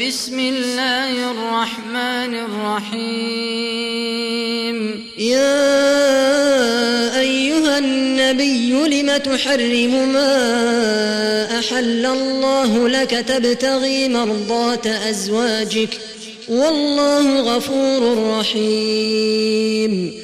بسم الله الرحمن الرحيم. يا أيها النبي لم تحرم ما أحل الله لك تبتغي مرضات أزواجك؟ والله غفور رحيم.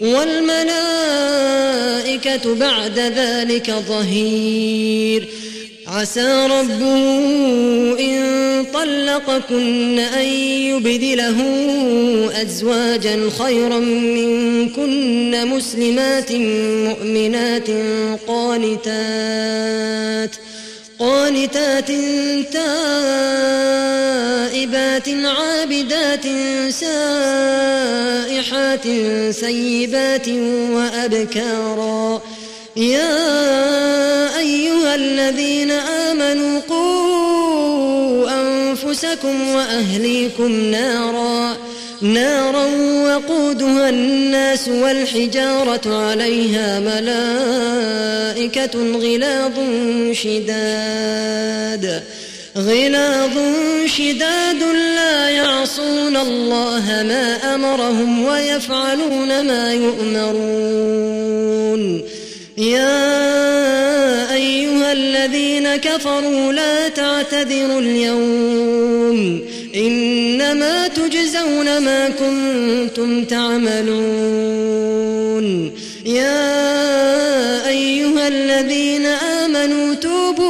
والملائكة بعد ذلك ظهير. عسى ربه إن طلقكن أن يبدله أزواجا خيرا منكن مسلمات مؤمنات قانتات. قانتات تائبات عابدات سائحات سيبات وأبكارا. يا أيها الذين آمنوا قوا أنفسكم وأهليكم نارا نارا وقودها الناس والحجارة عليها ملائكة غلاظ شداد غلاظ شداد لا يعصون الله ما أمرهم ويفعلون ما يؤمرون. يا الذين كفروا لا تعتذروا اليوم إنما تجزون ما كنتم تعملون يا أيها الذين آمنوا توبوا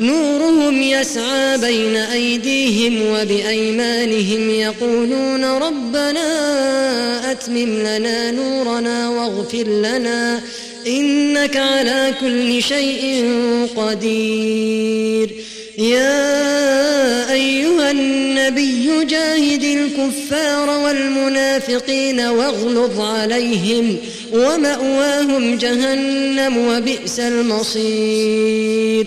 نورهم يسعى بين أيديهم وبأيمانهم يقولون ربنا أتمم لنا نورنا واغفر لنا إنك على كل شيء قدير. يا أيها النبي جاهد الكفار والمنافقين واغلظ عليهم ومأواهم جهنم وبئس المصير.